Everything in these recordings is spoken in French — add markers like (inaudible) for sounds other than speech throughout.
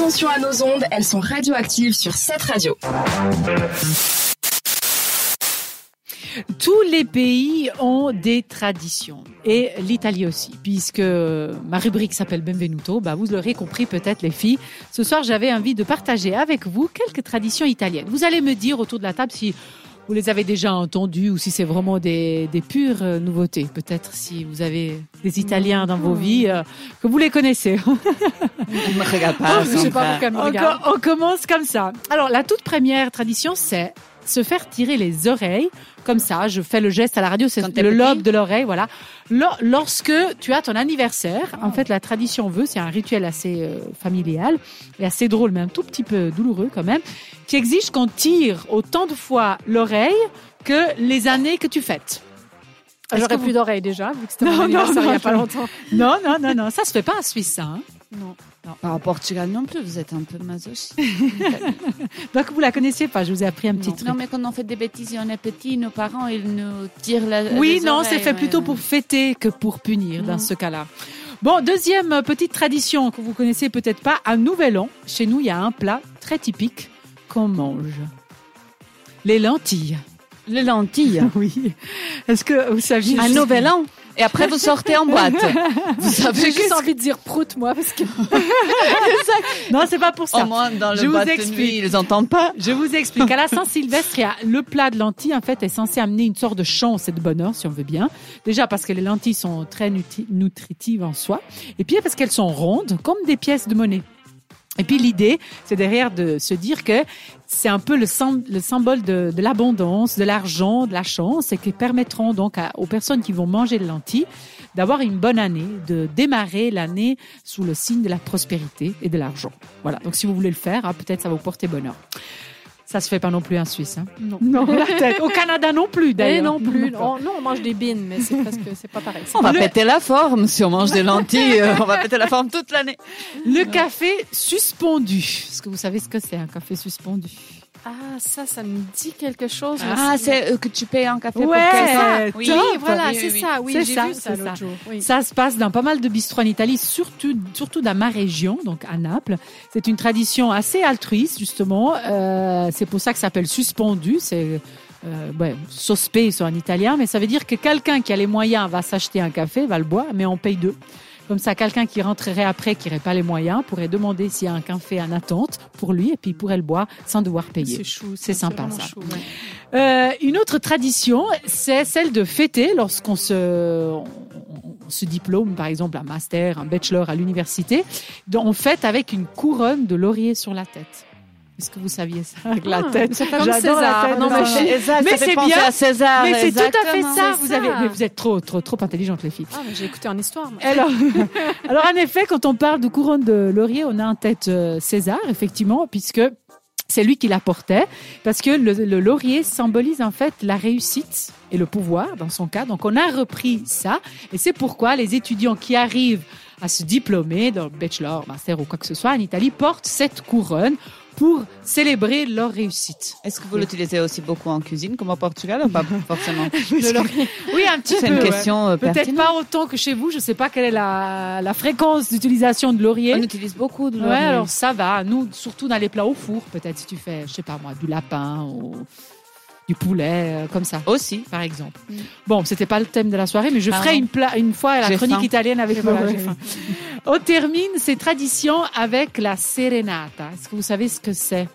Attention à nos ondes, elles sont radioactives sur cette radio. Tous les pays ont des traditions et l'Italie aussi, puisque ma rubrique s'appelle Benvenuto. Bah, vous l'aurez compris peut-être les filles. Ce soir, j'avais envie de partager avec vous quelques traditions italiennes. Vous allez me dire autour de la table si vous les avez déjà entendues ou si c'est vraiment des, des pures euh, nouveautés? Peut-être si vous avez des Italiens dans vos vies euh, que vous les connaissez. (laughs) On me regarde pas. Je sais pas pourquoi me regarde. On, on commence comme ça. Alors la toute première tradition, c'est se faire tirer les oreilles comme ça. Je fais le geste à la radio, c'est le petit lobe de l'oreille, voilà. Lor- Lorsque tu as ton anniversaire, en fait, la tradition veut, c'est un rituel assez euh, familial et assez drôle, mais un tout petit peu douloureux quand même, qui exige qu'on tire autant de fois l'oreille que les années que tu fêtes. J'aurais que plus vous- d'oreilles déjà, vu que c'était mon non, anniversaire il y non, a pas non. longtemps. Non, non, non, non, ça se fait pas en Suisse, ça. hein. Non. Pas au Portugal non plus, vous êtes un peu masochiste. (laughs) Donc vous la connaissiez pas, je vous ai appris un petit non. truc. Non, mais quand on fait des bêtises et on est petit, nos parents, ils nous tirent la Oui, non, c'est fait ouais. plutôt pour fêter que pour punir dans ce cas-là. Bon, deuxième petite tradition que vous connaissez peut-être pas, un nouvel an. Chez nous, il y a un plat très typique qu'on mange. Les lentilles. Les lentilles. (laughs) Oui. Est-ce que vous saviez Un nouvel an. Et après, vous sortez en boîte. (laughs) Vous J'ai savez juste envie de dire prout, moi, parce que (laughs) Non, c'est pas pour ça. Au moins, dans Je le vous boîte de explique. nuit, ils entendent pas. Je vous explique. À la Saint-Sylvestre, il y a le plat de lentilles, en fait, est censé amener une sorte de chance et de bonheur, si on veut bien. Déjà parce que les lentilles sont très nutritives en soi. Et puis parce qu'elles sont rondes, comme des pièces de monnaie. Et puis l'idée, c'est derrière de se dire que c'est un peu le, sym- le symbole de, de l'abondance, de l'argent, de la chance, et qui permettront donc aux personnes qui vont manger les lentilles d'avoir une bonne année, de démarrer l'année sous le signe de la prospérité et de l'argent. Voilà. Donc si vous voulez le faire, hein, peut-être ça va vous porter bonheur. Ça se fait pas non plus en Suisse. Hein. non. (laughs) Non, la tête. Au Canada non plus Et d'ailleurs. non plus. Non, non, on mange des bines, mais c'est presque, c'est pas pareil. On va Le- péter la forme si on mange des lentilles. euh, on va péter la forme toute l'année. Le café suspendu. Est-ce que vous savez ce que c'est un café suspendu Ah, ça, ça me dit quelque chose. Ah, c'est euh, que tu payes un café Ouais, pour quelqu'un. Oui, voilà, c'est oui, ça. Oui, C'est j'ai ça, vu ça l'autre jour. Oui. Ça se passe dans pas mal de bistrots en Italie, surtout, surtout dans ma région, donc à Naples. C'est une tradition assez altruiste, justement. Euh, c'est pour ça que ça s'appelle suspendu. C'est euh, ouais, sospeso en italien, mais ça veut dire que quelqu'un qui a les moyens va s'acheter un café, va le boire, mais on paye deux. Comme ça, quelqu'un qui rentrerait après, qui n'aurait pas les moyens, pourrait demander s'il y a un café en attente pour lui, et puis il pourrait le boire sans devoir payer. C'est chou. C'est sympa, ça. chou, ouais. Euh, une autre tradition, c'est celle de fêter lorsqu'on se, on, se diplôme, par exemple, un master, un bachelor à l'université. On fête avec une couronne de laurier sur la tête. Est-ce que vous saviez ça? Avec la Ah, tête J'adore la tête Non, mais César. Mais c'est bien. à César. Mais c'est tout à fait ça. Vous avez, mais vous êtes trop, trop, trop intelligentes les filles. Ah, j'ai écouté en histoire. moi. Alors, (laughs) (laughs) alors en effet, quand on parle de couronne de laurier, on a en tête euh, César, effectivement, puisque c'est lui qui la portait, parce que le, le laurier symbolise en fait la réussite et le pouvoir dans son cas. Donc on a repris ça, et c'est pourquoi les étudiants qui arrivent à se diplômer dans le bachelor, master ou quoi que ce soit en Italie portent cette couronne pour célébrer leur réussite. Est-ce que vous l'utilisez aussi beaucoup en cuisine comme au Portugal ou pas (laughs) forcément. (laughs) Oui, un petit peu. C'est une question euh, Peut-être pas autant que chez vous. Je sais pas quelle est la, la fréquence d'utilisation de laurier. On utilise beaucoup de Ouais, laurier. alors ça va. Nous, surtout dans les plats au four, peut-être si tu fais, je sais pas moi, du lapin ou du poulet, euh, comme ça, Aussi. par exemple. Mm. Bon, c'était pas le thème de la soirée, mais je Pardon. ferai une, pla- une fois la chronique faim. italienne avec voilà, faim. On termine ces traditions avec la serenata. Est-ce que vous savez ce que c'est?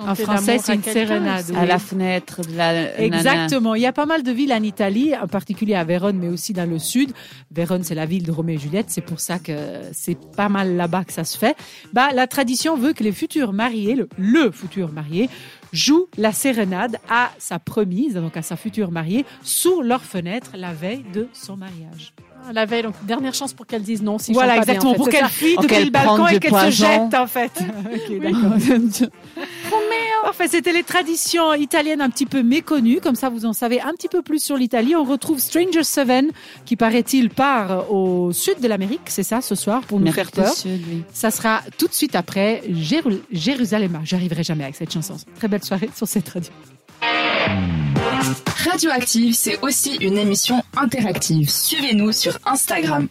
En français, c'est une sérénade, À la fenêtre de la nana. Exactement. Il y a pas mal de villes en Italie, en particulier à Vérone, mais aussi dans le sud. Vérone, c'est la ville de Roméo et Juliette. C'est pour ça que c'est pas mal là-bas que ça se fait. Bah, la tradition veut que les futurs mariés, le, le futur marié, joue la sérénade à sa promise, donc à sa future mariée, sous leur fenêtre la veille de son mariage. Ah, La veille, donc dernière chance pour qu'elle dise non. Si voilà, exactement. bien, en pour fait, qu'elle c'est fuit Pour depuis qu'elle le balcon et qu'elle se jette, en fait. (laughs) Ok, d'accord. (laughs) (laughs) Parfait, c'était les traditions italiennes un petit peu méconnues. Comme ça, vous en savez un petit peu plus sur l'Italie. On retrouve Stranger Seven, qui paraît-il part au sud de l'Amérique, c'est ça, ce soir, pour nous faire peur. Sud, oui. Ça sera tout de suite après Jéru- Jérusalem. J'arriverai jamais avec cette chanson. Très belle soirée sur cette radio. Radioactive, c'est aussi une émission interactive. Suivez-nous sur Instagram.